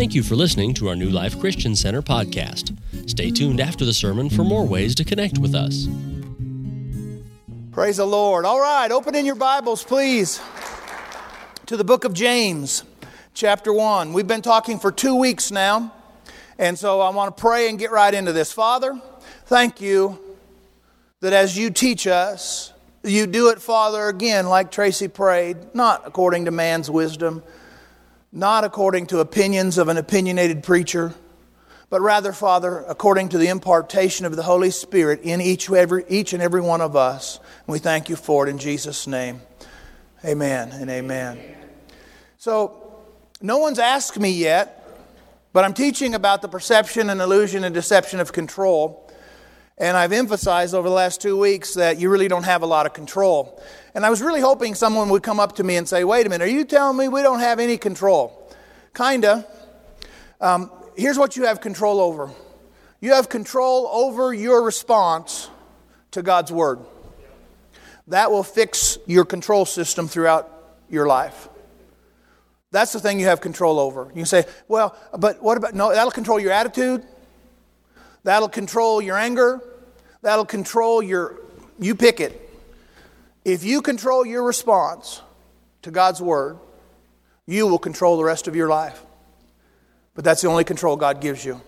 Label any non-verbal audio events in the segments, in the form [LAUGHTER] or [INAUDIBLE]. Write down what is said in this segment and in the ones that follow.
Thank you for listening to our New Life Christian Center podcast. Stay tuned after the sermon for more ways to connect with us. Praise the Lord. All right, open in your Bibles, please, to the book of James, chapter 1. We've been talking for two weeks now, and so I want to pray and get right into this. Father, thank you that as you teach us, you do it, Father, again, like Tracy prayed, not according to man's wisdom not according to opinions of an opinionated preacher, but rather, Father, according to the impartation of the Holy Spirit in each, every, each and every one of us. And we thank you for it in Jesus' name. Amen and amen. So, no one's asked me yet, but I'm teaching about the perception and illusion and deception of control. And I've emphasized over the last two weeks that you really don't have a lot of control. And I was really hoping someone would come up to me and say, wait a minute, are you telling me we don't have any control? Kinda. Um, here's what you have control over you have control over your response to God's Word. That will fix your control system throughout your life. That's the thing you have control over. You say, well, but what about, no, that'll control your attitude. That'll control your anger. That'll control your, you pick it. If you control your response to God's Word, you will control the rest of your life. But that's the only control God gives you.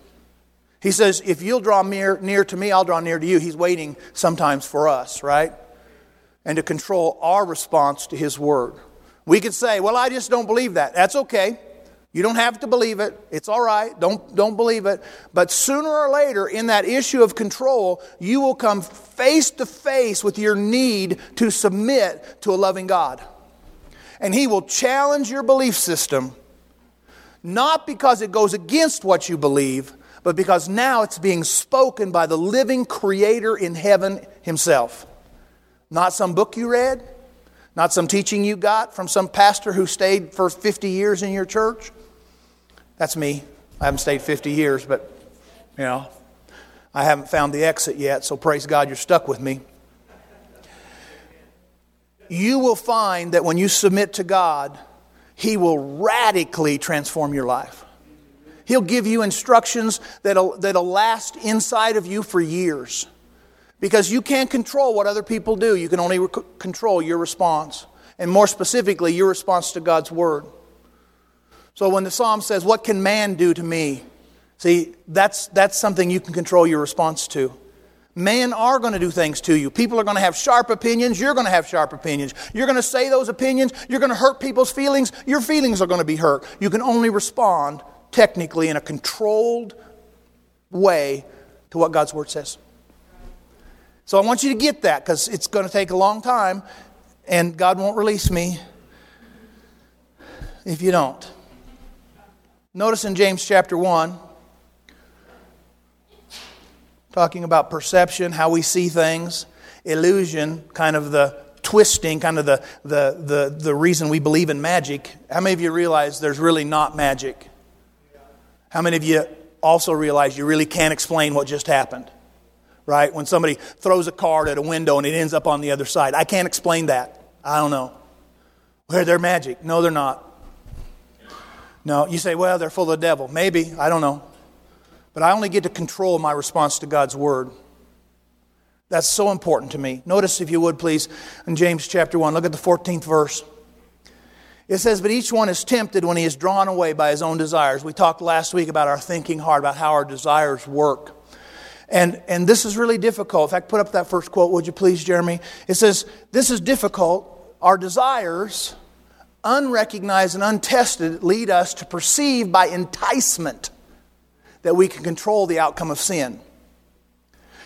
He says, if you'll draw near, near to me, I'll draw near to you. He's waiting sometimes for us, right? And to control our response to His Word. We could say, well, I just don't believe that. That's okay. You don't have to believe it. It's all right. Don't, don't believe it. But sooner or later, in that issue of control, you will come face to face with your need to submit to a loving God. And He will challenge your belief system, not because it goes against what you believe, but because now it's being spoken by the living Creator in heaven Himself. Not some book you read, not some teaching you got from some pastor who stayed for 50 years in your church that's me. I haven't stayed 50 years, but, you know, I haven't found the exit yet, so praise God you're stuck with me. You will find that when you submit to God, He will radically transform your life. He'll give you instructions that'll, that'll last inside of you for years. Because you can't control what other people do, you can only control your response. And more specifically, your response to God's Word. So when the psalm says, What can man do to me? See, that's, that's something you can control your response to. Men are going to do things to you. People are going to have sharp opinions. You're going to have sharp opinions. You're going to say those opinions. You're going to hurt people's feelings. Your feelings are going to be hurt. You can only respond technically in a controlled way to what God's Word says. So I want you to get that because it's going to take a long time and God won't release me if you don't. Notice in James chapter 1, talking about perception, how we see things, illusion, kind of the twisting, kind of the, the, the, the reason we believe in magic. How many of you realize there's really not magic? How many of you also realize you really can't explain what just happened? Right? When somebody throws a card at a window and it ends up on the other side. I can't explain that. I don't know. Where they're magic. No, they're not. No, you say, well, they're full of the devil. Maybe, I don't know. But I only get to control my response to God's word. That's so important to me. Notice, if you would please, in James chapter 1, look at the 14th verse. It says, But each one is tempted when he is drawn away by his own desires. We talked last week about our thinking heart, about how our desires work. And, and this is really difficult. In fact, put up that first quote, would you please, Jeremy? It says, This is difficult. Our desires unrecognized and untested, lead us to perceive by enticement that we can control the outcome of sin.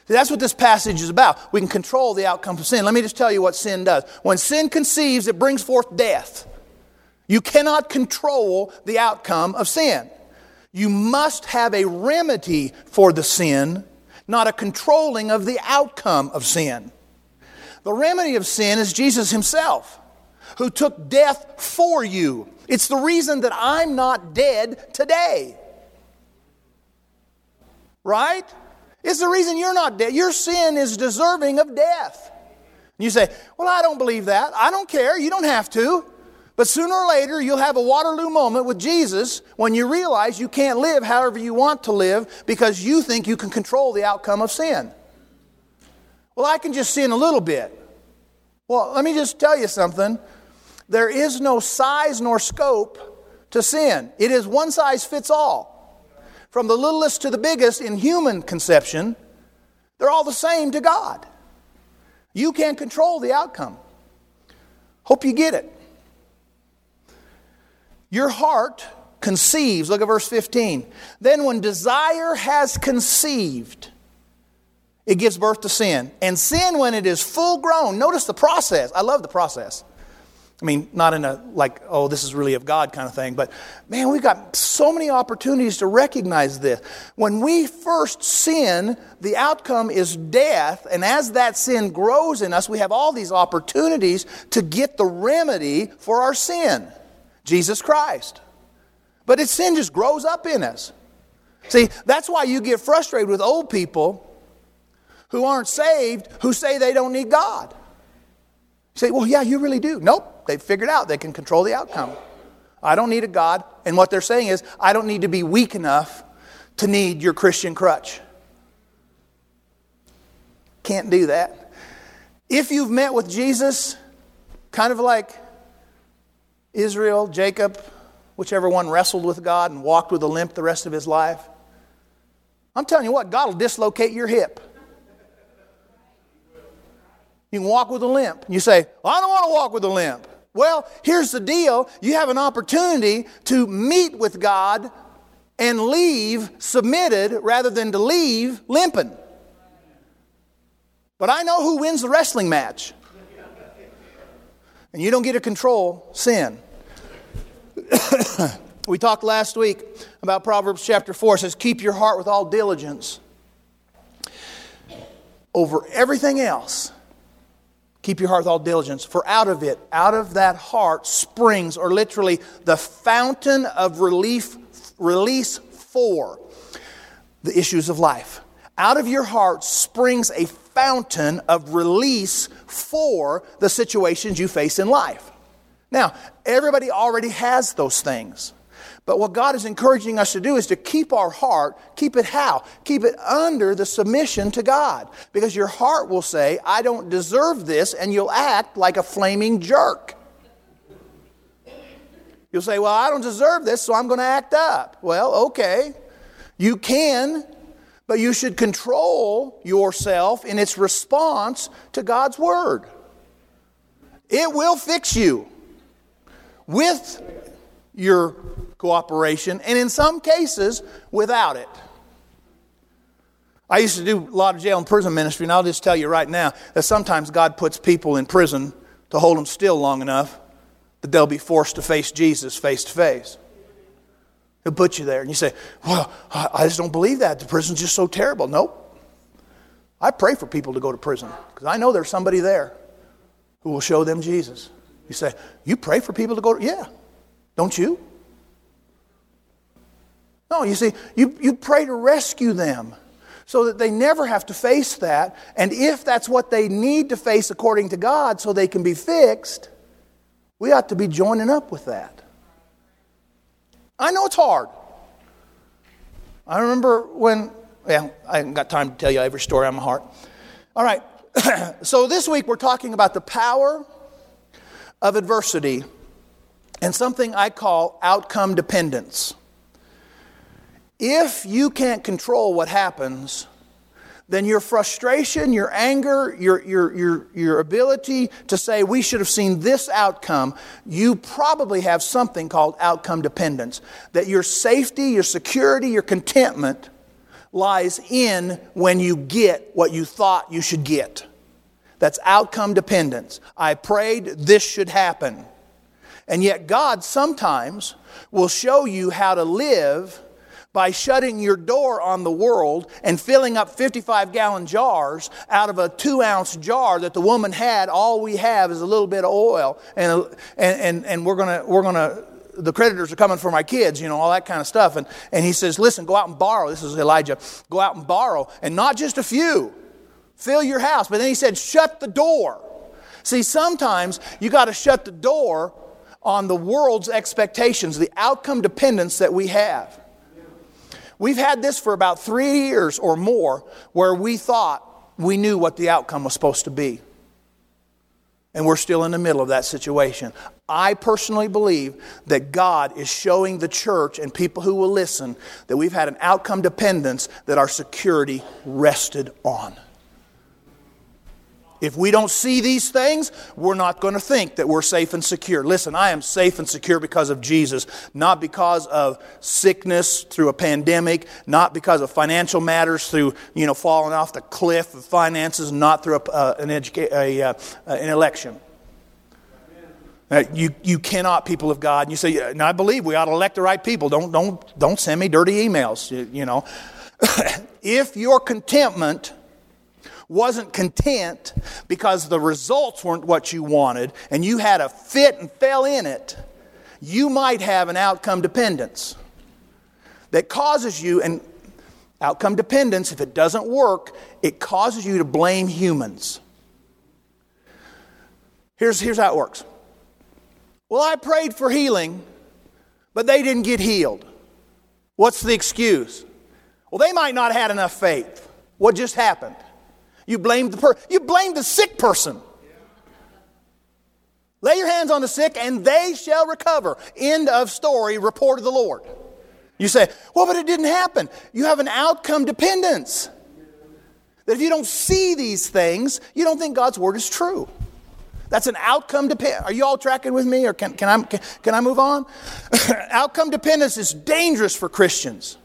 That's what this passage is about. We can control the outcome of sin. Let me just tell you what sin does. When sin conceives, it brings forth death. You cannot control the outcome of sin. You must have a remedy for the sin, not a controlling of the outcome of sin. The remedy of sin is Jesus Himself who took death for you. It's the reason that I'm not dead today. Right? It's the reason you're not dead. Your sin is deserving of death. You say, Well, I don't believe that. I don't care. You don't have to. But sooner or later, you'll have a Waterloo moment with Jesus when you realize you can't live however you want to live because you think you can control the outcome of sin. Well, I can just sin a little bit. Well, let me just tell you something. There is no size nor scope to sin, it is one size fits all. From the littlest to the biggest in human conception, they're all the same to God. You can't control the outcome. Hope you get it. Your heart conceives. Look at verse 15. Then, when desire has conceived, it gives birth to sin. And sin, when it is full grown, notice the process. I love the process. I mean, not in a like, oh, this is really of God kind of thing, but man, we've got so many opportunities to recognize this. When we first sin, the outcome is death, and as that sin grows in us, we have all these opportunities to get the remedy for our sin Jesus Christ. But its sin just grows up in us. See, that's why you get frustrated with old people who aren't saved who say they don't need God. Say, well, yeah, you really do. Nope. They've figured out they can control the outcome. I don't need a God. And what they're saying is, I don't need to be weak enough to need your Christian crutch. Can't do that. If you've met with Jesus, kind of like Israel, Jacob, whichever one wrestled with God and walked with a limp the rest of his life, I'm telling you what, God will dislocate your hip. You can walk with a limp. You say, I don't want to walk with a limp. Well, here's the deal you have an opportunity to meet with God and leave submitted rather than to leave limping. But I know who wins the wrestling match. And you don't get to control sin. [COUGHS] we talked last week about Proverbs chapter 4. It says, Keep your heart with all diligence over everything else Keep your heart with all diligence, for out of it, out of that heart, springs, or literally the fountain of relief, release for the issues of life. Out of your heart springs a fountain of release for the situations you face in life. Now, everybody already has those things. But what God is encouraging us to do is to keep our heart, keep it how? Keep it under the submission to God. Because your heart will say, I don't deserve this, and you'll act like a flaming jerk. You'll say, Well, I don't deserve this, so I'm going to act up. Well, okay. You can, but you should control yourself in its response to God's Word. It will fix you with your cooperation, and in some cases, without it. I used to do a lot of jail and prison ministry, and I'll just tell you right now that sometimes God puts people in prison to hold them still long enough that they'll be forced to face Jesus face to face. He'll put you there, and you say, Well, I just don't believe that. The prison's just so terrible. Nope. I pray for people to go to prison because I know there's somebody there who will show them Jesus. You say, You pray for people to go to, yeah. Don't you? No, you see, you, you pray to rescue them so that they never have to face that. And if that's what they need to face according to God so they can be fixed, we ought to be joining up with that. I know it's hard. I remember when, well, I haven't got time to tell you every story on my heart. All right, [CLEARS THROAT] so this week we're talking about the power of adversity and something I call outcome dependence. If you can't control what happens, then your frustration, your anger, your, your, your, your ability to say, we should have seen this outcome, you probably have something called outcome dependence. That your safety, your security, your contentment lies in when you get what you thought you should get. That's outcome dependence. I prayed this should happen. And yet, God sometimes will show you how to live by shutting your door on the world and filling up 55 gallon jars out of a two ounce jar that the woman had. All we have is a little bit of oil, and, and, and, and we're going we're to, the creditors are coming for my kids, you know, all that kind of stuff. And, and he says, Listen, go out and borrow. This is Elijah. Go out and borrow, and not just a few. Fill your house. But then he said, Shut the door. See, sometimes you got to shut the door on the world's expectations, the outcome dependence that we have. We've had this for about three years or more where we thought we knew what the outcome was supposed to be. And we're still in the middle of that situation. I personally believe that God is showing the church and people who will listen that we've had an outcome dependence that our security rested on. If we don't see these things, we're not going to think that we're safe and secure. Listen, I am safe and secure because of Jesus, not because of sickness through a pandemic, not because of financial matters through, you know, falling off the cliff of finances, not through a, uh, an, educa- a, uh, an election. Uh, you, you cannot, people of God. And you say, and I believe we ought to elect the right people. Don't, don't, don't send me dirty emails, you, you know. [LAUGHS] if your contentment wasn't content because the results weren't what you wanted and you had a fit and fell in it, you might have an outcome dependence that causes you, and outcome dependence, if it doesn't work, it causes you to blame humans. Here's, here's how it works. Well, I prayed for healing, but they didn't get healed. What's the excuse? Well, they might not have had enough faith. What just happened? You blame the per- you blame the sick person. Lay your hands on the sick and they shall recover. End of story, report of the Lord. You say, well, but it didn't happen. You have an outcome dependence. That if you don't see these things, you don't think God's word is true. That's an outcome dependent. Are you all tracking with me or can, can, I, can, can I move on? [LAUGHS] outcome dependence is dangerous for Christians.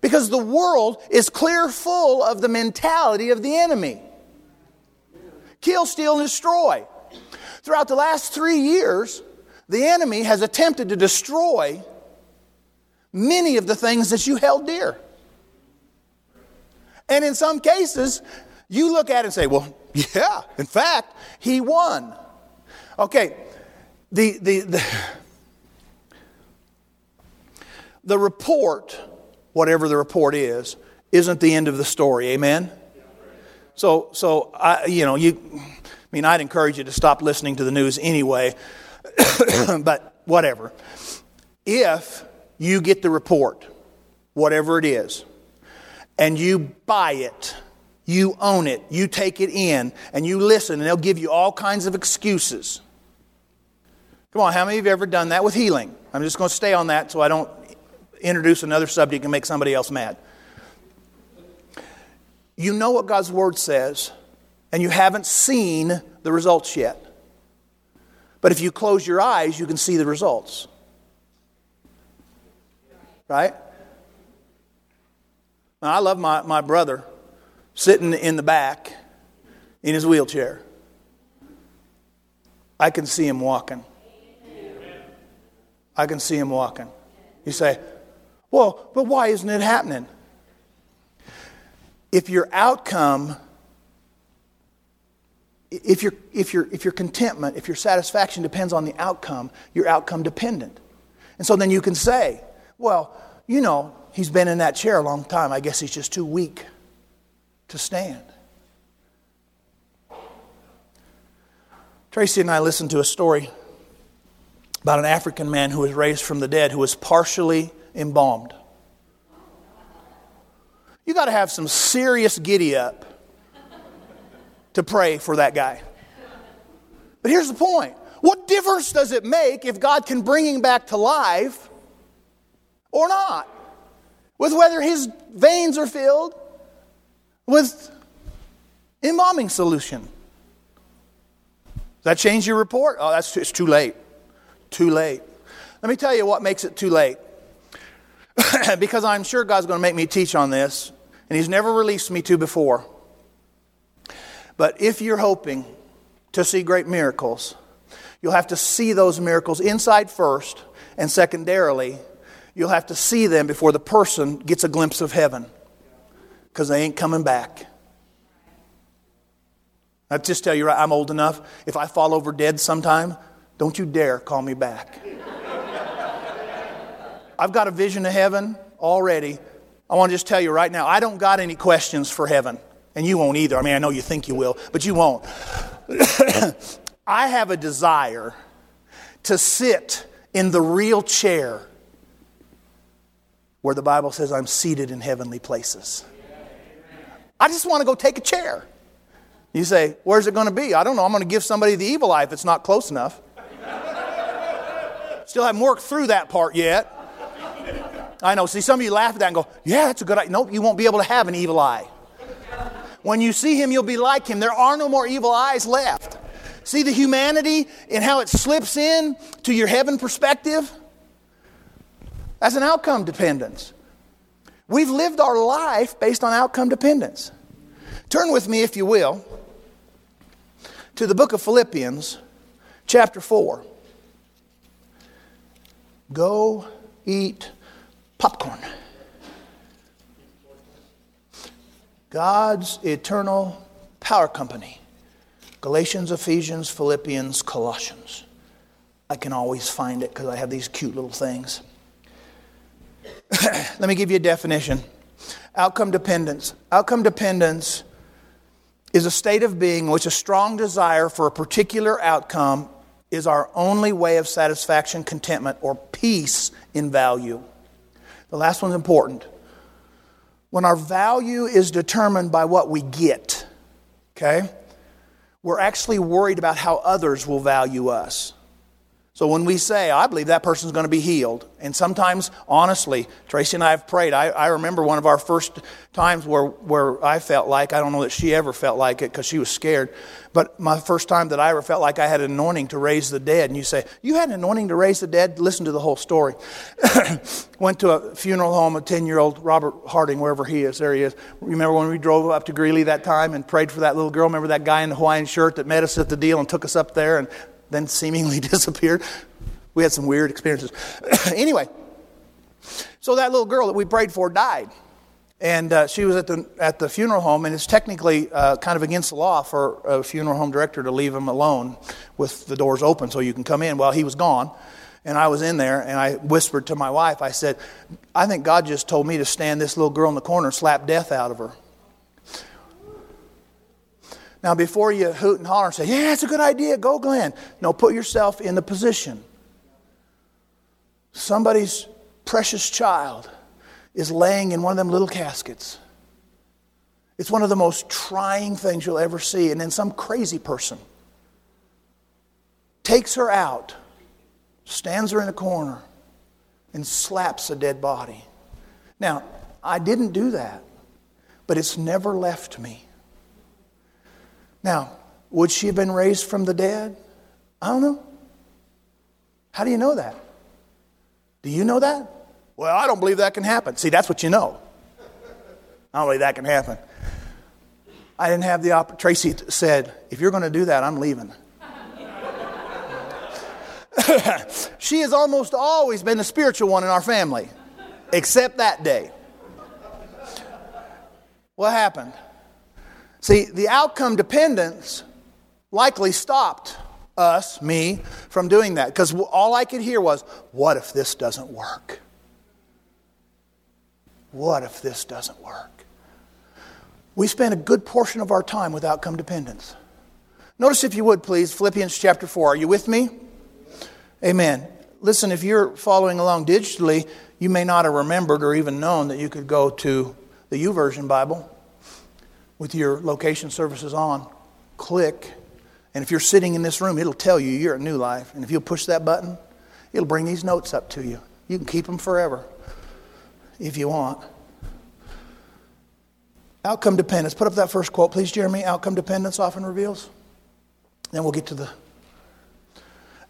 Because the world is clear full of the mentality of the enemy kill, steal, and destroy. Throughout the last three years, the enemy has attempted to destroy many of the things that you held dear. And in some cases, you look at it and say, well, [LAUGHS] yeah, in fact, he won. Okay, the, the, the, the report whatever the report is, isn't the end of the story. Amen? So, so I, you know, you, I mean, I'd encourage you to stop listening to the news anyway, [COUGHS] but whatever. If you get the report, whatever it is, and you buy it, you own it, you take it in, and you listen, and they'll give you all kinds of excuses. Come on, how many of you have ever done that with healing? I'm just going to stay on that so I don't introduce another subject and make somebody else mad. You know what God's Word says, and you haven't seen the results yet. But if you close your eyes, you can see the results. Right? Now, I love my, my brother sitting in the back in his wheelchair. I can see him walking. I can see him walking. You say, well, but why isn't it happening? If your outcome, if your, if, your, if your contentment, if your satisfaction depends on the outcome, you're outcome dependent. And so then you can say, well, you know, he's been in that chair a long time. I guess he's just too weak to stand. Tracy and I listened to a story about an African man who was raised from the dead, who was partially embalmed. You got to have some serious giddy up to pray for that guy. But here's the point what difference does it make if God can bring him back to life or not? With whether his veins are filled with embalming solution. Does that change your report? Oh, that's it's too late. Too late. Let me tell you what makes it too late. [COUGHS] because I'm sure God's going to make me teach on this, and He's never released me to before. But if you're hoping to see great miracles, you'll have to see those miracles inside first, and secondarily, you'll have to see them before the person gets a glimpse of heaven, because they ain't coming back. I just tell you, I'm old enough. If I fall over dead sometime, don't you dare call me back. I've got a vision of heaven already. I want to just tell you right now, I don't got any questions for heaven. And you won't either. I mean, I know you think you will, but you won't. [COUGHS] I have a desire to sit in the real chair where the Bible says I'm seated in heavenly places. I just want to go take a chair. You say, Where's it going to be? I don't know. I'm going to give somebody the evil eye if it's not close enough. Still haven't worked through that part yet. I know. See, some of you laugh at that and go, Yeah, that's a good idea. Nope, you won't be able to have an evil eye. When you see him, you'll be like him. There are no more evil eyes left. See the humanity and how it slips in to your heaven perspective? That's an outcome dependence. We've lived our life based on outcome dependence. Turn with me, if you will, to the book of Philippians, chapter 4. Go eat popcorn. God's eternal power company. Galatians, Ephesians, Philippians, Colossians. I can always find it because I have these cute little things. [CLEARS THROAT] Let me give you a definition outcome dependence. Outcome dependence is a state of being in which a strong desire for a particular outcome is our only way of satisfaction, contentment, or peace in value. The last one's important. When our value is determined by what we get, okay, we're actually worried about how others will value us. So when we say, I believe that person's going to be healed, and sometimes, honestly, Tracy and I have prayed. I, I remember one of our first times where, where I felt like, I don't know that she ever felt like it because she was scared, but my first time that I ever felt like I had an anointing to raise the dead. And you say, You had an anointing to raise the dead? Listen to the whole story. [COUGHS] Went to a funeral home, a 10 year old Robert Harding, wherever he is. There he is. Remember when we drove up to Greeley that time and prayed for that little girl? Remember that guy in the Hawaiian shirt that met us at the deal and took us up there? And then seemingly [LAUGHS] disappeared. We had some weird experiences. [COUGHS] anyway, so that little girl that we prayed for died. And uh, she was at the, at the funeral home, and it's technically uh, kind of against the law for a funeral home director to leave him alone with the doors open so you can come in. Well, he was gone, and I was in there, and I whispered to my wife, I said, I think God just told me to stand this little girl in the corner and slap death out of her. Now, before you hoot and holler and say, Yeah, it's a good idea, go, Glenn. No, put yourself in the position. Somebody's precious child is laying in one of them little caskets. It's one of the most trying things you'll ever see. And then some crazy person takes her out, stands her in a corner, and slaps a dead body. Now, I didn't do that, but it's never left me. Now, would she have been raised from the dead? I don't know. How do you know that? Do you know that? Well, I don't believe that can happen. See, that's what you know. I don't believe that can happen. I didn't have the opportunity. Tracy said, if you're going to do that, I'm leaving. [LAUGHS] she has almost always been the spiritual one in our family, except that day. What happened? See, the outcome dependence likely stopped us, me, from doing that because all I could hear was, what if this doesn't work? What if this doesn't work? We spend a good portion of our time with outcome dependence. Notice, if you would, please, Philippians chapter 4. Are you with me? Amen. Listen, if you're following along digitally, you may not have remembered or even known that you could go to the YouVersion Bible with your location services on, click, and if you're sitting in this room, it'll tell you you're at New Life. And if you'll push that button, it'll bring these notes up to you. You can keep them forever if you want. Outcome dependence. Put up that first quote, please, Jeremy. Outcome dependence often reveals. Then we'll get to the.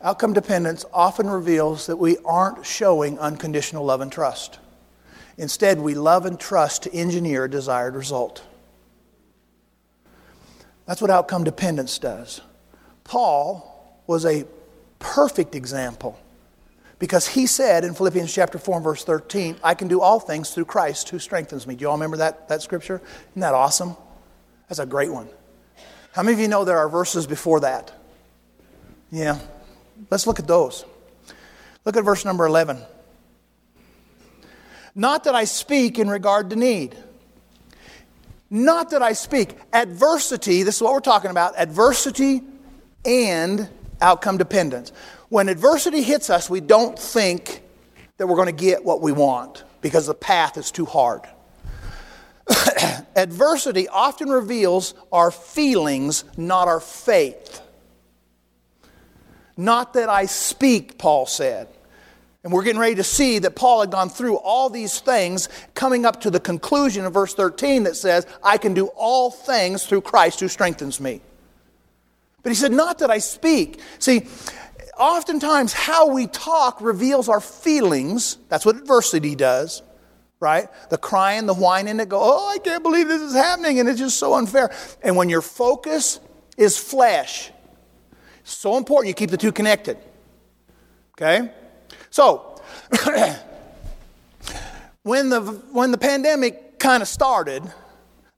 Outcome dependence often reveals that we aren't showing unconditional love and trust. Instead, we love and trust to engineer a desired result. That's what outcome dependence does. Paul was a perfect example because he said in Philippians chapter 4 and verse 13, I can do all things through Christ who strengthens me. Do you all remember that, that scripture? Isn't that awesome? That's a great one. How many of you know there are verses before that? Yeah. Let's look at those. Look at verse number 11. Not that I speak in regard to need not that I speak. Adversity, this is what we're talking about adversity and outcome dependence. When adversity hits us, we don't think that we're going to get what we want because the path is too hard. [COUGHS] adversity often reveals our feelings, not our faith. Not that I speak, Paul said. And we're getting ready to see that Paul had gone through all these things, coming up to the conclusion of verse 13 that says, I can do all things through Christ who strengthens me. But he said, Not that I speak. See, oftentimes how we talk reveals our feelings. That's what adversity does, right? The crying, the whining that go, oh, I can't believe this is happening, and it's just so unfair. And when your focus is flesh, so important you keep the two connected. Okay? So, [CLEARS THROAT] when the when the pandemic kind of started,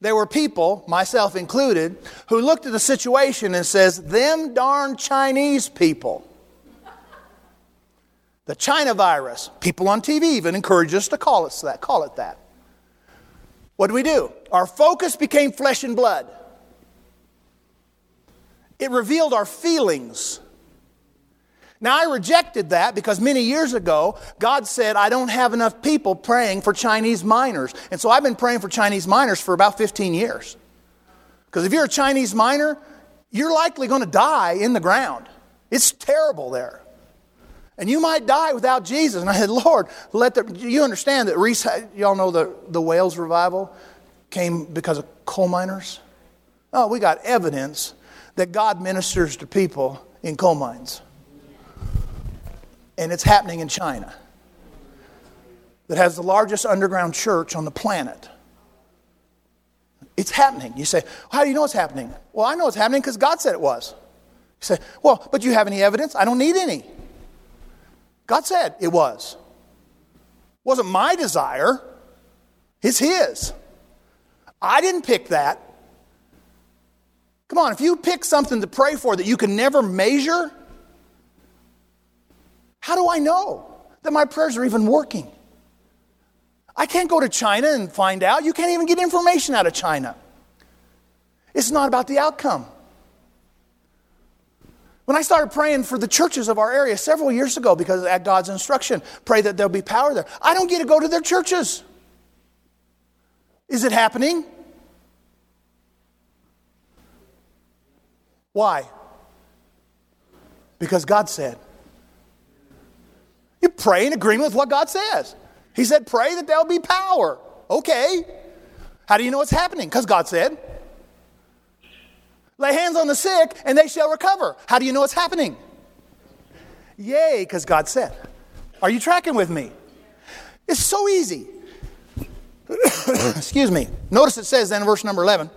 there were people, myself included, who looked at the situation and says, "Them darn Chinese people." The China virus. People on TV even encourage us to call it that. Call it that. What do we do? Our focus became flesh and blood. It revealed our feelings. Now, I rejected that because many years ago, God said, I don't have enough people praying for Chinese miners. And so I've been praying for Chinese miners for about 15 years. Because if you're a Chinese miner, you're likely going to die in the ground. It's terrible there. And you might die without Jesus. And I said, Lord, let the, you understand that Reese, y'all know the, the Wales revival came because of coal miners? Oh, we got evidence that God ministers to people in coal mines. And it's happening in China, that has the largest underground church on the planet. It's happening. You say, How do you know it's happening? Well, I know it's happening because God said it was. You say, Well, but you have any evidence? I don't need any. God said it was. It wasn't my desire, it's His. I didn't pick that. Come on, if you pick something to pray for that you can never measure, how do I know that my prayers are even working? I can't go to China and find out. You can't even get information out of China. It's not about the outcome. When I started praying for the churches of our area several years ago, because at God's instruction, pray that there'll be power there, I don't get to go to their churches. Is it happening? Why? Because God said. You pray in agreement with what God says. He said, Pray that there'll be power. Okay. How do you know it's happening? Because God said. Lay hands on the sick and they shall recover. How do you know it's happening? Yay, because God said. Are you tracking with me? It's so easy. [COUGHS] Excuse me. Notice it says then in verse number 11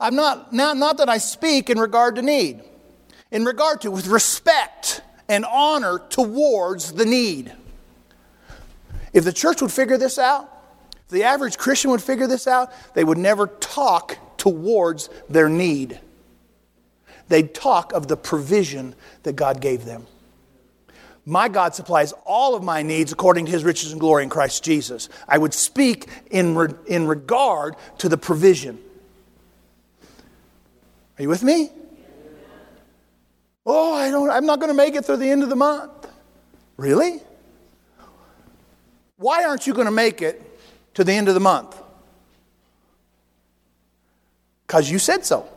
I'm not, not, not that I speak in regard to need, in regard to, with respect and honor towards the need. If the church would figure this out, if the average Christian would figure this out, they would never talk towards their need. They'd talk of the provision that God gave them. My God supplies all of my needs according to his riches and glory in Christ Jesus. I would speak in, re- in regard to the provision. Are you with me? Oh, I don't, I'm not going to make it through the end of the month. Really? Why aren't you going to make it to the end of the month? Because you said so.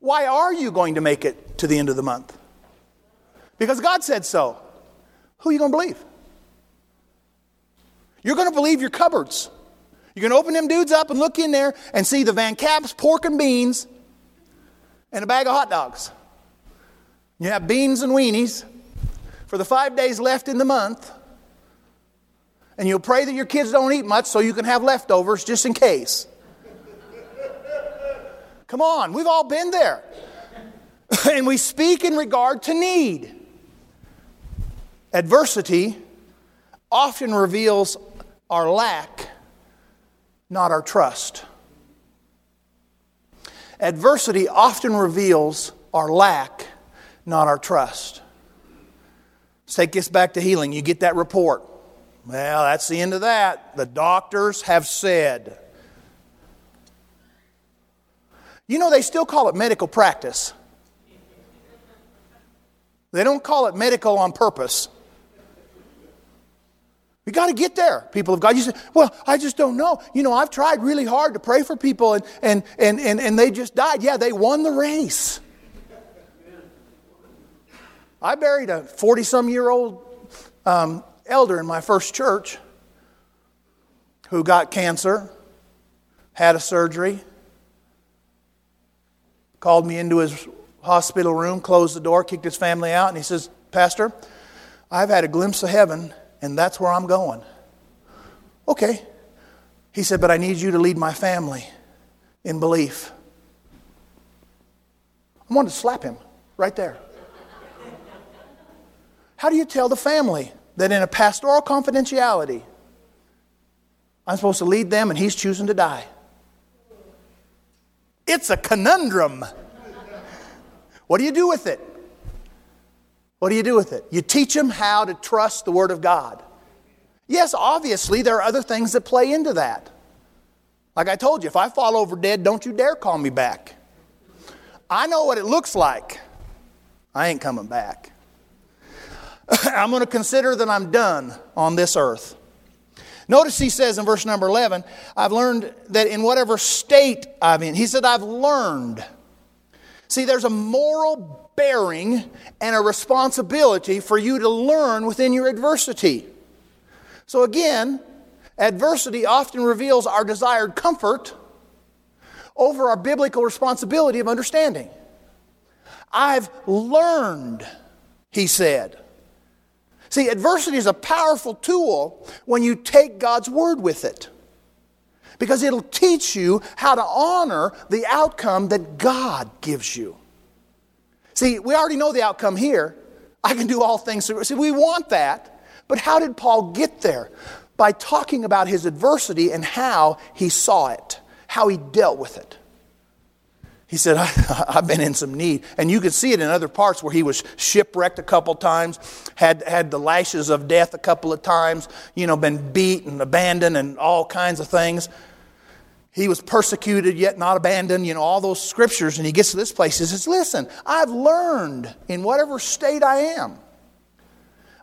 Why are you going to make it to the end of the month? Because God said so. Who are you going to believe? You're going to believe your cupboards. You're going to open them dudes up and look in there and see the Van Camp's pork and beans and a bag of hot dogs. You have beans and weenies for the five days left in the month. And you'll pray that your kids don't eat much so you can have leftovers just in case. Come on, we've all been there. [LAUGHS] and we speak in regard to need. Adversity often reveals our lack, not our trust. Adversity often reveals our lack, not our trust. Let's take this back to healing. You get that report. Well, that's the end of that. The doctors have said. You know, they still call it medical practice. They don't call it medical on purpose. We got to get there, people of God. You say, well, I just don't know. You know, I've tried really hard to pray for people and, and, and, and, and they just died. Yeah, they won the race. I buried a 40 some year old um, elder in my first church who got cancer, had a surgery, called me into his hospital room, closed the door, kicked his family out, and he says, Pastor, I've had a glimpse of heaven and that's where I'm going. Okay. He said, But I need you to lead my family in belief. I wanted to slap him right there. How do you tell the family that in a pastoral confidentiality, I'm supposed to lead them and he's choosing to die? It's a conundrum. What do you do with it? What do you do with it? You teach them how to trust the Word of God. Yes, obviously, there are other things that play into that. Like I told you, if I fall over dead, don't you dare call me back. I know what it looks like. I ain't coming back. [LAUGHS] I'm going to consider that I'm done on this earth. Notice he says in verse number 11, I've learned that in whatever state I'm in, he said, I've learned. See, there's a moral bearing and a responsibility for you to learn within your adversity. So, again, adversity often reveals our desired comfort over our biblical responsibility of understanding. I've learned, he said. See, adversity is a powerful tool when you take God's word with it. Because it'll teach you how to honor the outcome that God gives you. See, we already know the outcome here. I can do all things. See, we want that. But how did Paul get there? By talking about his adversity and how he saw it, how he dealt with it. He said, I, [LAUGHS] have been in some need. And you can see it in other parts where he was shipwrecked a couple times, had, had the lashes of death a couple of times, you know, been beat and abandoned and all kinds of things. He was persecuted yet not abandoned, you know, all those scriptures. And he gets to this place. He says, Listen, I've learned in whatever state I am.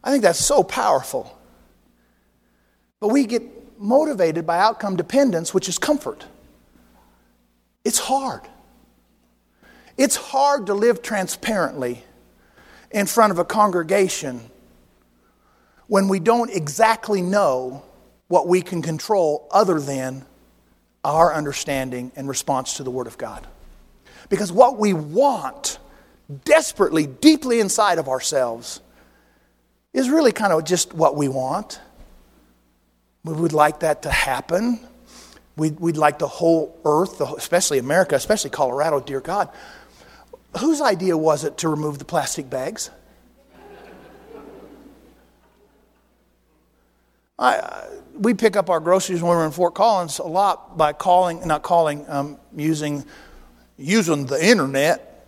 I think that's so powerful. But we get motivated by outcome dependence, which is comfort. It's hard. It's hard to live transparently in front of a congregation when we don't exactly know what we can control other than our understanding and response to the Word of God. Because what we want desperately, deeply inside of ourselves, is really kind of just what we want. We would like that to happen. We'd, we'd like the whole earth, especially America, especially Colorado, dear God. Whose idea was it to remove the plastic bags? I, we pick up our groceries when we're in Fort Collins a lot by calling, not calling, um, using, using the internet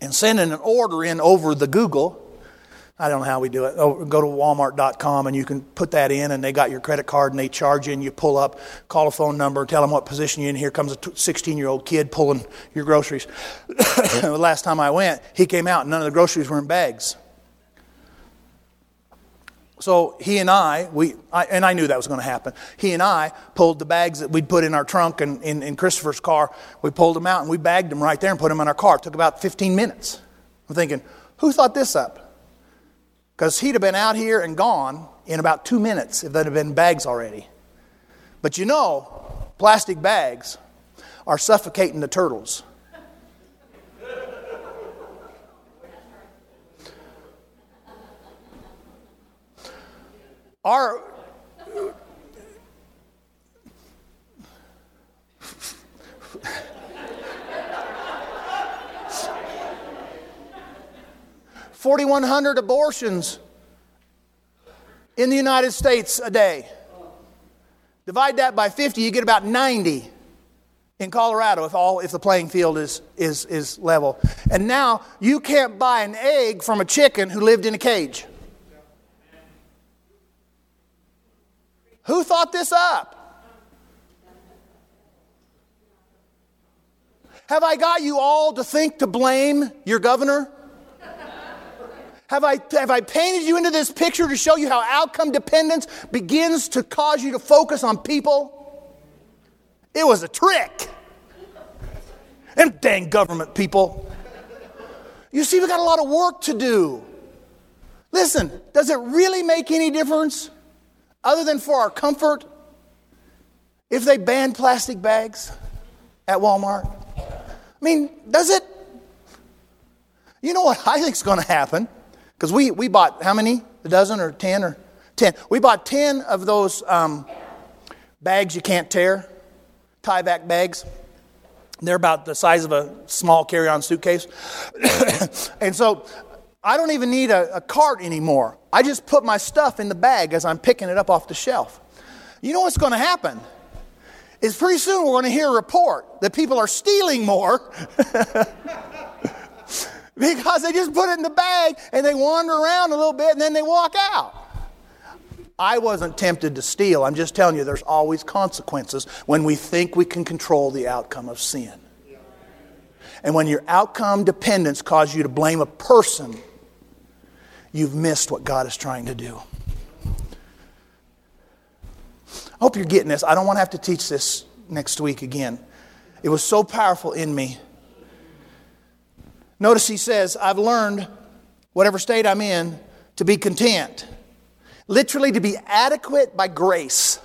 and sending an order in over the Google. I don't know how we do it. Oh, go to walmart.com and you can put that in, and they got your credit card and they charge you, and you pull up, call a phone number, tell them what position you're in. Here comes a 16 year old kid pulling your groceries. [LAUGHS] the last time I went, he came out, and none of the groceries were in bags. So he and I, we, I, and I knew that was going to happen. He and I pulled the bags that we'd put in our trunk and in, in Christopher's car. We pulled them out and we bagged them right there and put them in our car. It took about 15 minutes. I'm thinking, who thought this up? Because he'd have been out here and gone in about two minutes if there'd have been bags already. But you know, plastic bags are suffocating the turtles. Our Forty-one hundred abortions in the United States a day. Divide that by fifty, you get about ninety in Colorado if all if the playing field is is is level. And now you can't buy an egg from a chicken who lived in a cage. Who thought this up? Have I got you all to think to blame your governor? Have I, have I painted you into this picture to show you how outcome dependence begins to cause you to focus on people? It was a trick. And dang government people. You see, we got a lot of work to do. Listen, does it really make any difference other than for our comfort if they ban plastic bags at Walmart? I mean, does it? You know what I think is going to happen? Because we, we bought how many? A dozen or 10 or 10? We bought 10 of those um, bags you can't tear, tie back bags. They're about the size of a small carry on suitcase. [COUGHS] and so I don't even need a, a cart anymore. I just put my stuff in the bag as I'm picking it up off the shelf. You know what's going to happen? Is pretty soon we're going to hear a report that people are stealing more [LAUGHS] because they just put it in the bag and they wander around a little bit and then they walk out. I wasn't tempted to steal. I'm just telling you, there's always consequences when we think we can control the outcome of sin. And when your outcome dependence causes you to blame a person, you've missed what God is trying to do. I hope you're getting this. I don't want to have to teach this next week again. It was so powerful in me. Notice he says, I've learned, whatever state I'm in, to be content. Literally, to be adequate by grace.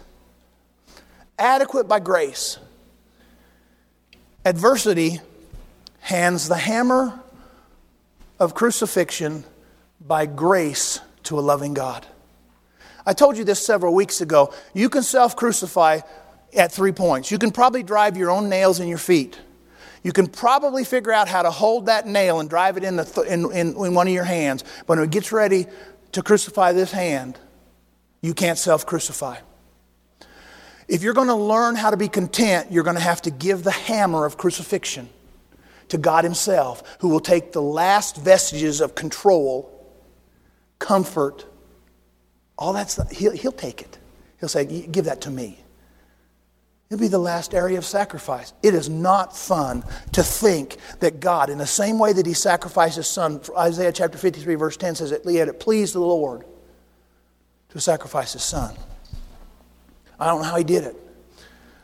Adequate by grace. Adversity hands the hammer of crucifixion by grace to a loving God. I told you this several weeks ago. You can self crucify at three points. You can probably drive your own nails in your feet. You can probably figure out how to hold that nail and drive it in, the th- in, in, in one of your hands. But when it gets ready to crucify this hand, you can't self crucify. If you're going to learn how to be content, you're going to have to give the hammer of crucifixion to God Himself, who will take the last vestiges of control, comfort, all that's, he'll, he'll take it. He'll say, Give that to me. It'll be the last area of sacrifice. It is not fun to think that God, in the same way that He sacrificed His Son, Isaiah chapter 53, verse 10 says, that it pleased the Lord to sacrifice His Son. I don't know how He did it.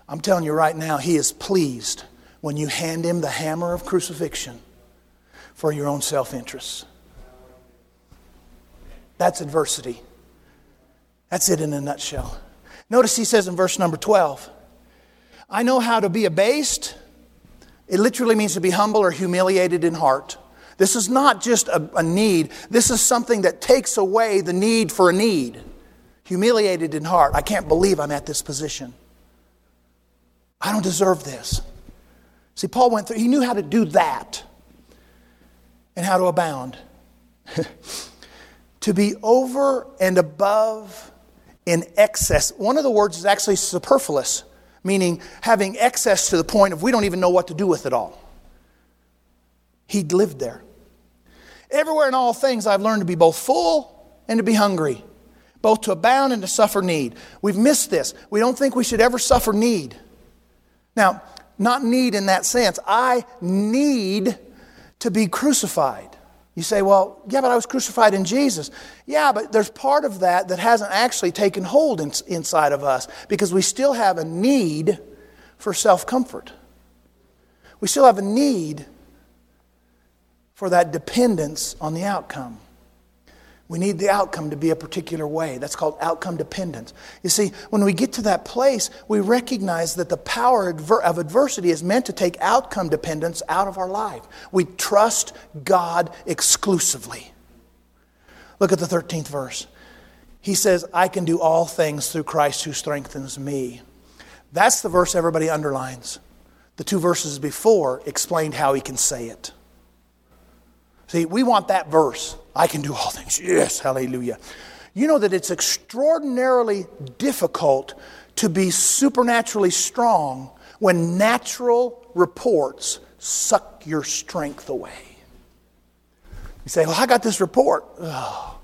I'm telling you right now, He is pleased when you hand Him the hammer of crucifixion for your own self interest. That's adversity. That's it in a nutshell. Notice He says in verse number 12, I know how to be abased. It literally means to be humble or humiliated in heart. This is not just a, a, need, this is something that takes away the need for a need. Humiliated in heart. I can't believe I'm at this position. I don't deserve this. See, Paul went through, he knew how to do that and how to abound. [LAUGHS] to be over and above in excess. One of the words is actually superfluous meaning having excess to the point of we don't even know what to do with it all. He'd lived there. Everywhere in all things, I've learned to be both full and to be hungry, both to abound and to suffer need. We've missed this. We don't think we should ever suffer need. Now, not need in that sense. I need to be crucified. You say, well, yeah, but I was crucified in Jesus. Yeah, but there's part of that that hasn't actually taken hold in, inside of us because we still have a need for self comfort. We still have a need for that dependence on the outcome. We need the outcome to be a particular way. That's called outcome dependence. You see, when we get to that place, we recognize that the power of adversity is meant to take outcome dependence out of our life. We trust God exclusively. Look at the 13th verse. He says, I can do all things through Christ who strengthens me. That's the verse everybody underlines. The two verses before explained how he can say it. See, we want that verse. I can do all things. Yes, hallelujah. You know that it's extraordinarily difficult to be supernaturally strong when natural reports suck your strength away. You say, Well, I got this report. Oh,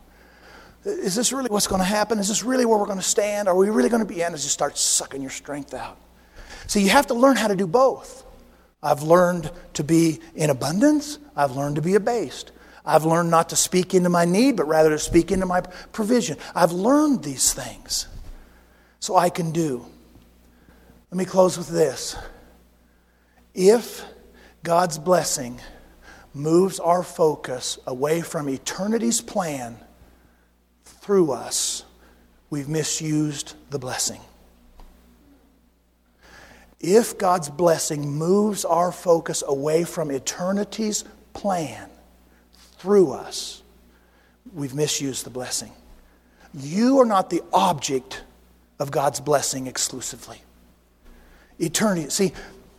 is this really what's going to happen? Is this really where we're going to stand? Are we really going to be? in? it just starts sucking your strength out. So you have to learn how to do both. I've learned to be in abundance, I've learned to be abased. I've learned not to speak into my need, but rather to speak into my provision. I've learned these things so I can do. Let me close with this. If God's blessing moves our focus away from eternity's plan through us, we've misused the blessing. If God's blessing moves our focus away from eternity's plan through us, we've misused the blessing. You are not the object of God's blessing exclusively. Eternity. See,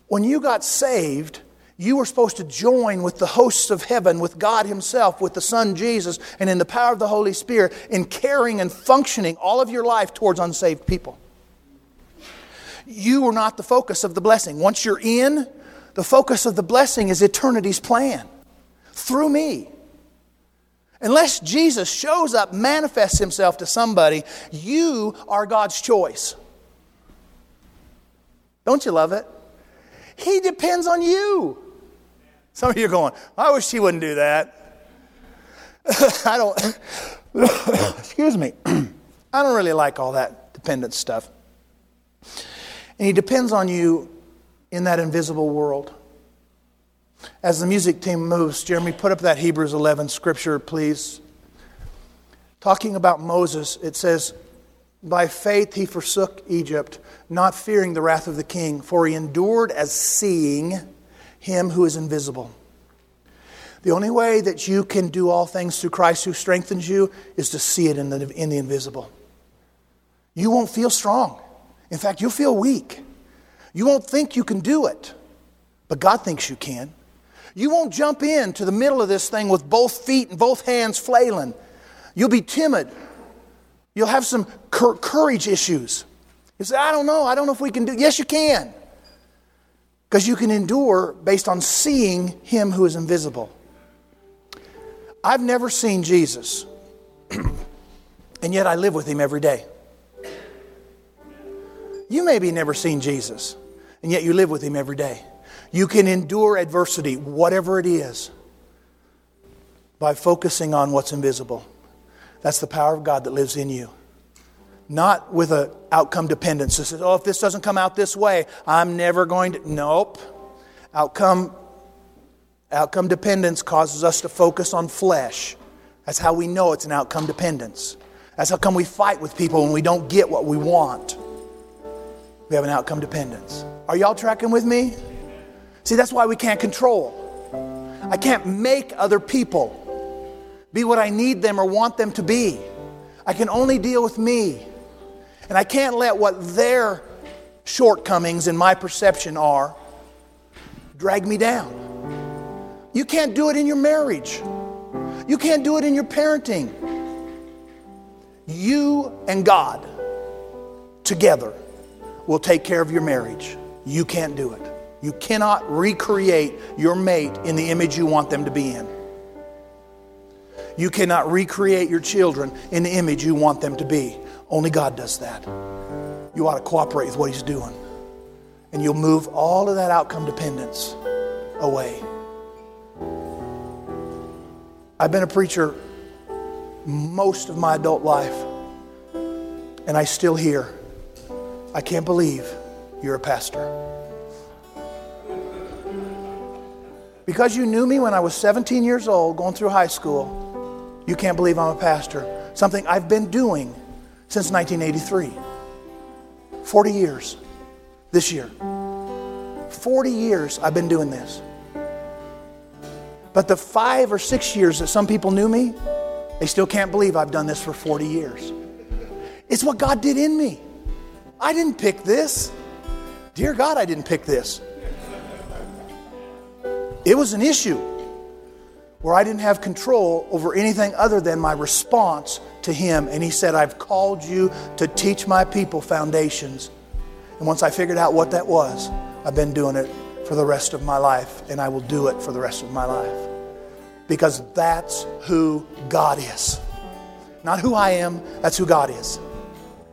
when you got saved, you were supposed to join with the hosts of heaven, with God Himself, with the Son Jesus, and in the power of the Holy Spirit in caring and functioning all of your life towards unsaved people. You are not the focus of the blessing. Once you're in, the focus of the blessing is eternity's plan through me. Unless Jesus shows up, manifests himself to somebody, you are God's choice. Don't you love it? He depends on you. Some of you are going, I wish he wouldn't do that. [LAUGHS] I don't, [COUGHS] excuse me, [CLEARS THROAT] I don't really like all that dependent stuff. And he depends on you in that invisible world. As the music team moves, Jeremy, put up that Hebrews 11 scripture, please. Talking about Moses, it says, By faith he forsook Egypt, not fearing the wrath of the king, for he endured as seeing him who is invisible. The only way that you can do all things through Christ who strengthens you is to see it in the, in the invisible. You won't feel strong. In fact, you'll feel weak. You won't think you can do it, but God thinks you can. You won't jump into the middle of this thing with both feet and both hands flailing. You'll be timid. You'll have some courage issues. You say, I don't know. I don't know if we can do Yes, you can. Because you can endure based on seeing Him who is invisible. I've never seen Jesus, [CLEARS THROAT] and yet I live with Him every day. You maybe never seen Jesus, and yet you live with Him every day. You can endure adversity, whatever it is, by focusing on what's invisible. That's the power of God that lives in you. Not with an outcome dependence. That says, oh, if this doesn't come out this way, I'm never going to. Nope. Outcome, outcome dependence causes us to focus on flesh. That's how we know it's an outcome dependence. That's how come we fight with people when we don't get what we want. We have an outcome dependence. Are y'all tracking with me? See, that's why we can't control. I can't make other people be what I need them or want them to be. I can only deal with me. And I can't let what their shortcomings and my perception are drag me down. You can't do it in your marriage. You can't do it in your parenting. You and God together will take care of your marriage. You can't do it. You cannot recreate your mate in the image you want them to be in. You cannot recreate your children in the image you want them to be. Only God does that. You ought to cooperate with what He's doing. And you'll move all of that outcome dependence away. I've been a preacher most of my adult life, and I still hear, I can't believe you're a pastor. Because you knew me when I was 17 years old, going through high school, you can't believe I'm a pastor. Something I've been doing since 1983. 40 years this year. 40 years I've been doing this. But the five or six years that some people knew me, they still can't believe I've done this for 40 years. It's what God did in me. I didn't pick this. Dear God, I didn't pick this. It was an issue where I didn't have control over anything other than my response to Him. And He said, I've called you to teach my people foundations. And once I figured out what that was, I've been doing it for the rest of my life, and I will do it for the rest of my life. Because that's who God is. Not who I am, that's who God is.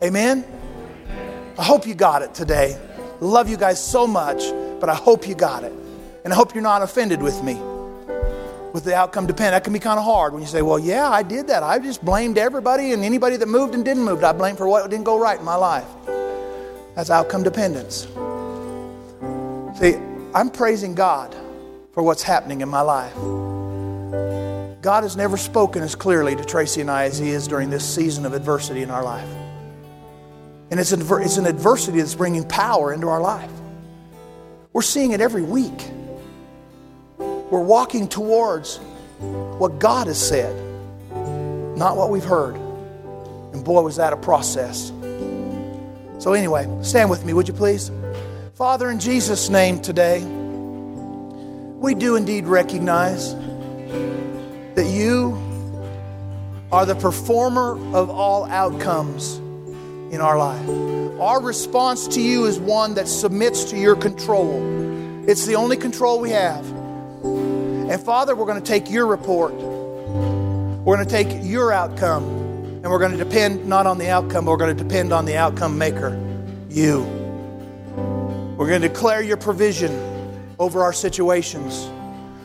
Amen? I hope you got it today. Love you guys so much, but I hope you got it. And I hope you're not offended with me. with the outcome dependent. That can be kind of hard when you say, well, yeah, I did that. I just blamed everybody and anybody that moved and didn't move. I blame for what didn't go right in my life. That's outcome dependence. See, I'm praising God for what's happening in my life. God has never spoken as clearly to Tracy and I as He is during this season of adversity in our life. And it's an, it's an adversity that's bringing power into our life. We're seeing it every week. We're walking towards what God has said, not what we've heard. And boy, was that a process. So, anyway, stand with me, would you please? Father, in Jesus' name today, we do indeed recognize that you are the performer of all outcomes in our life. Our response to you is one that submits to your control. It's the only control we have. And Father, we're going to take your report, we're going to take your outcome, and we're going to depend not on the outcome, but we're going to depend on the outcome maker, you. We're going to declare your provision over our situations.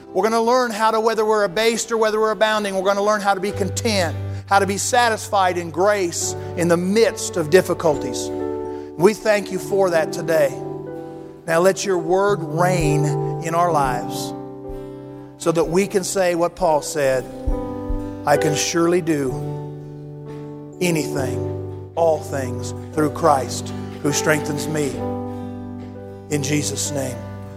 We're going to learn how to, whether we're abased or whether we're abounding, we're going to learn how to be content, how to be satisfied in grace in the midst of difficulties. We thank you for that today. Now let your word reign in our lives so that we can say what Paul said I can surely do anything, all things through Christ who strengthens me. In Jesus' name,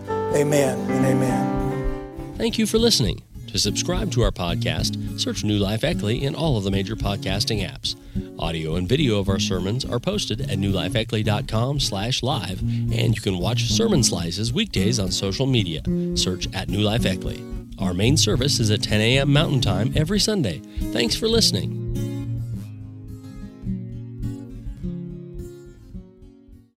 amen and amen. Thank you for listening. To subscribe to our podcast, search New Life Eckley in all of the major podcasting apps. Audio and video of our sermons are posted at newlifeeckley.com slash live, and you can watch sermon slices weekdays on social media. Search at New Life Eckley. Our main service is at 10 a.m. Mountain Time every Sunday. Thanks for listening.